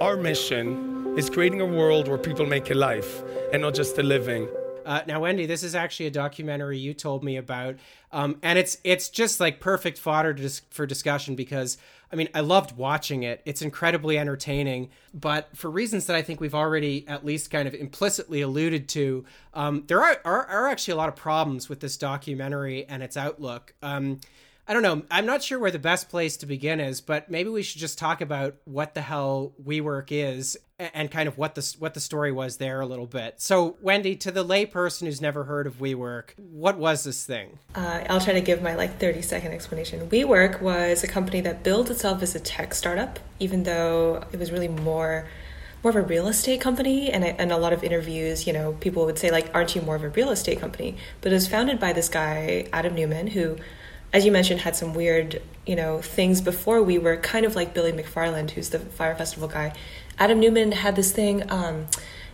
Our mission is creating a world where people make a life and not just a living. Uh, now, Wendy, this is actually a documentary you told me about, um, and it's it's just like perfect fodder dis- for discussion because I mean I loved watching it. It's incredibly entertaining, but for reasons that I think we've already at least kind of implicitly alluded to, um, there are, are, are actually a lot of problems with this documentary and its outlook. Um, I don't know. I'm not sure where the best place to begin is, but maybe we should just talk about what the hell WeWork is and kind of what the what the story was there a little bit. So, Wendy, to the layperson who's never heard of WeWork, what was this thing? Uh, I'll try to give my like 30 second explanation. WeWork was a company that billed itself as a tech startup, even though it was really more more of a real estate company and, and a lot of interviews you know people would say like aren't you more of a real estate company but it was founded by this guy adam neumann who as you mentioned, had some weird, you know, things before we were kind of like Billy McFarland, who's the Fyre Festival guy. Adam Neumann had this thing um,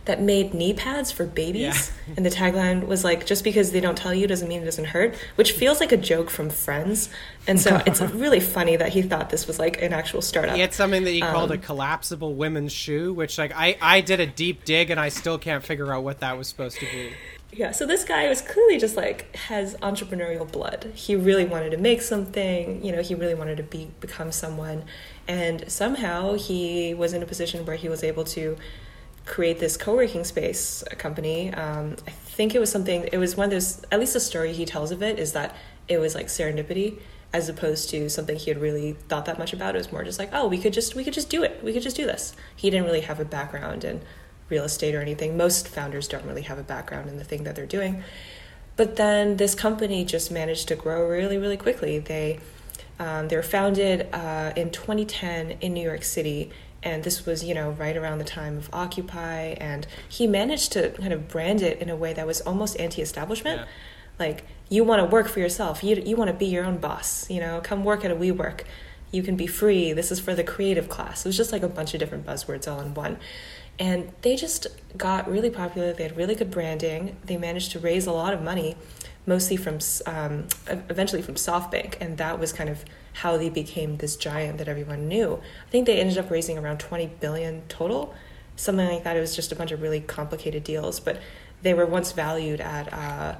that made knee pads for babies, yeah. and the tagline was like, "Just because they don't tell you doesn't mean it doesn't hurt," which feels like a joke from Friends. And so it's really funny that he thought this was like an actual startup. He had something that he um, called a collapsible women's shoe, which like I I did a deep dig and I still can't figure out what that was supposed to be. Yeah, so this guy was clearly just like has entrepreneurial blood. He really wanted to make something, you know, he really wanted to be become someone. And somehow he was in a position where he was able to create this co-working space company. Um, I think it was something it was one of those at least the story he tells of it is that it was like serendipity as opposed to something he had really thought that much about. It was more just like, oh, we could just we could just do it. We could just do this. He didn't really have a background in real estate or anything. Most founders don't really have a background in the thing that they're doing. But then this company just managed to grow really, really quickly. They um, they were founded uh, in 2010 in New York City, and this was you know right around the time of Occupy. And he managed to kind of brand it in a way that was almost anti-establishment. Yeah. Like you want to work for yourself. You you want to be your own boss. You know, come work at a WeWork. You can be free. This is for the creative class. It was just like a bunch of different buzzwords all in one. And they just got really popular. They had really good branding. They managed to raise a lot of money, mostly from, um, eventually from SoftBank. And that was kind of how they became this giant that everyone knew. I think they ended up raising around 20 billion total, something like that. It was just a bunch of really complicated deals, but they were once valued at uh,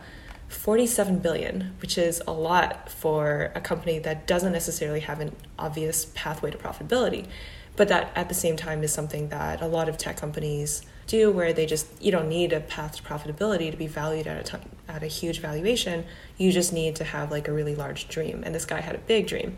47 billion, which is a lot for a company that doesn't necessarily have an obvious pathway to profitability but that at the same time is something that a lot of tech companies do where they just you don't need a path to profitability to be valued at a t- at a huge valuation you just need to have like a really large dream and this guy had a big dream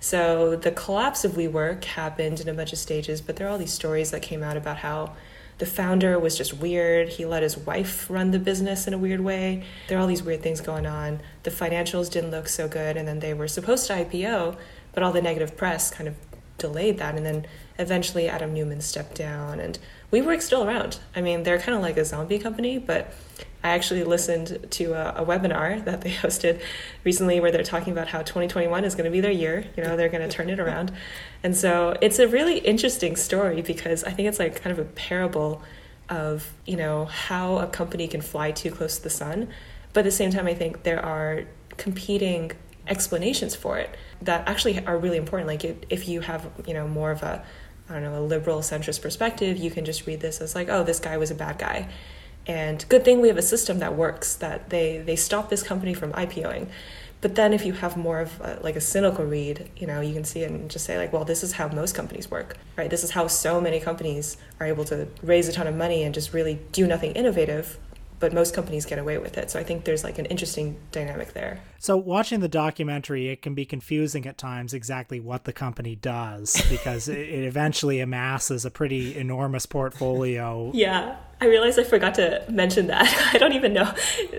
so the collapse of WeWork happened in a bunch of stages but there are all these stories that came out about how the founder was just weird. He let his wife run the business in a weird way. There are all these weird things going on. The financials didn't look so good, and then they were supposed to IPO, but all the negative press kind of delayed that. And then eventually Adam Neumann stepped down and WeWork's still around. I mean, they're kind of like a zombie company, but I actually listened to a, a, webinar that they hosted recently where they're talking about how 2021 is going to be their year. You know, they're going to turn it around. And so it's a really interesting story because I think it's like kind of a parable of, you know, how a company can fly too close to the sun. But at the same time, I think there are competing explanations for it that actually are really important. Like if you have, you know, more of a, I don't know, a liberal centrist perspective, you can just read this as like, oh, this guy was a bad guy. And good thing we have a system that works, that they, they stop this company from IPOing. But then if you have more of a, like a cynical read, you know, you can see it and just say like, well, this is how most companies work, right? This is how so many companies are able to raise a ton of money and just really do nothing innovative but most companies get away with it. So I think there's like an interesting dynamic there. So watching the documentary, it can be confusing at times exactly what the company does because it eventually amasses a pretty enormous portfolio. Yeah. I realized I forgot to mention that. I don't even know.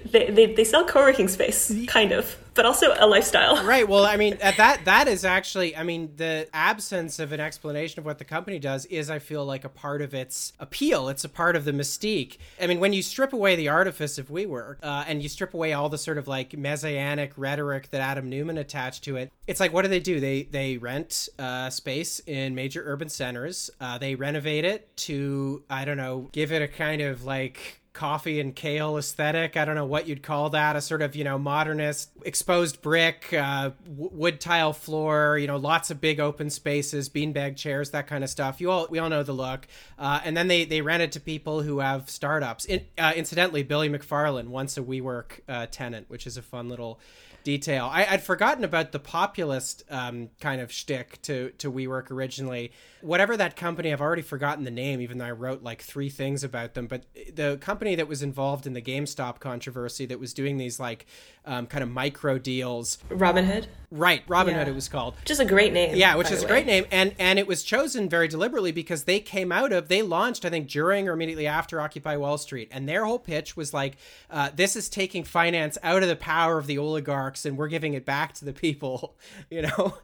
They, they, they sell co-working space, kind of but also a lifestyle. Right. Well, I mean, that that is actually, I mean, the absence of an explanation of what the company does is, I feel like, a part of its appeal. It's a part of the mystique. I mean, when you strip away the artifice of WeWork uh, and you strip away all the sort of like messianic rhetoric that Adam Neumann attached to it, it's like, what do they do? They they rent uh, space in major urban centers. Uh, they renovate it to, I don't know, give it a kind of like coffee and kale aesthetic. I don't know what you'd call that. A sort of you know modernist exposed brick, uh, w- wood tile floor. You know, lots of big open spaces, beanbag chairs, that kind of stuff. You all we all know the look. Uh, and then they they rent it to people who have startups. In, uh, incidentally, Billy McFarland once a WeWork uh, tenant, which is a fun little detail. I, would forgotten about the populist um, kind of shtick to to WeWork originally. Whatever that company, I've already forgotten the name, even though I wrote like three things about them. But the company that was involved in the GameStop controversy that was doing these like um, kind of micro deals. Robinhood. Right, Robinhood Yeah. it was called. Just a great name. Yeah, which is a great name, and and it was chosen very deliberately because they came out of they launched I think during or immediately after Occupy Wall Street, and their whole pitch was like, uh, this is taking finance out of the power of the oligarchs and we're giving it back to the people, you know.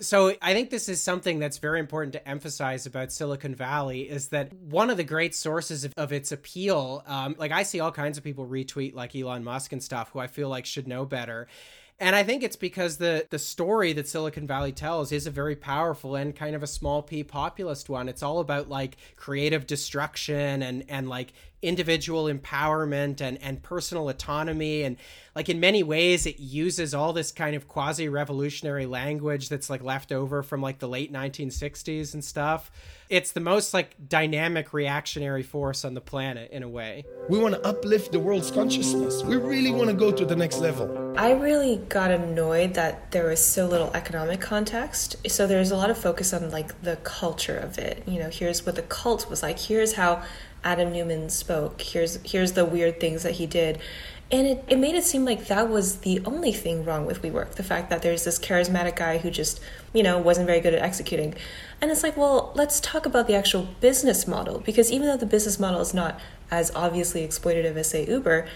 So I think this is something that's very important to emphasize about Silicon Valley is that one of the great sources of, of its appeal, um, like I see all kinds of people retweet like Elon Musk and stuff who I feel like should know better. And I think it's because the the story that Silicon Valley tells is a very powerful and kind of a small p populist one. It's all about like creative destruction and and like individual empowerment and and personal autonomy and like in many ways it uses all this kind of quasi revolutionary language that's like left over from like the late 1960s and stuff. It's the most like dynamic reactionary force on the planet in a way. We want to uplift the world's consciousness. We really want to go to the next level. I really got annoyed that there was so little economic context. So there's a lot of focus on like the culture of it. You know, here's what the cult was like. Here's how Adam Neumann spoke. Here's here's the weird things that he did. And it, it made it seem like that was the only thing wrong with WeWork. The fact that there's this charismatic guy who just, you know, wasn't very good at executing. And it's like, well, let's talk about the actual business model. Because even though the business model is not as obviously exploitative as, say, Uber,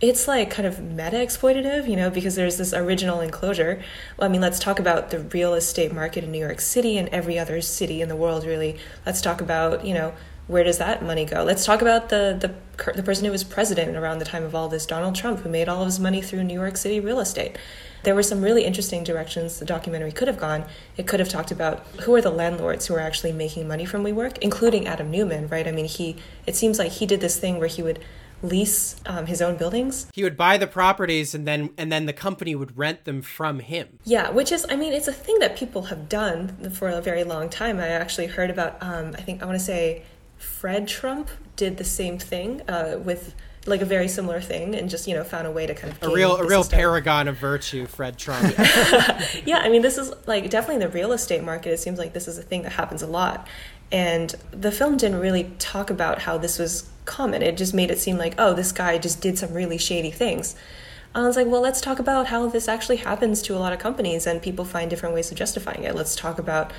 it's like kind of meta exploitative, you know, because there's this original enclosure. Well, I mean, let's talk about the real estate market in New York City and every other city in the world, really. Let's talk about, you know, where does that money go? Let's talk about the, the the person who was president around the time of all this, Donald Trump, who made all of his money through New York City real estate. There were some really interesting directions the documentary could have gone. It could have talked about who are the landlords who are actually making money from WeWork, including Adam Neumann, right? I mean, he it seems like he did this thing where he would lease um, his own buildings. He would buy the properties and then and then the company would rent them from him. Yeah, which is, I mean, it's a thing that people have done for a very long time. I actually heard about, um, I think, I want to say Fred Trump did the same thing uh, with like a very similar thing and just, you know, found a way to kind of. A real a real system. paragon of virtue, Fred Trump. Yeah, I mean, this is like definitely in the real estate market. It seems like this is a thing that happens a lot. And the film didn't really talk about how this was common. It just made it seem like, oh, this guy just did some really shady things. I was like, well, let's talk about how this actually happens to a lot of companies and people find different ways of justifying it. Let's talk about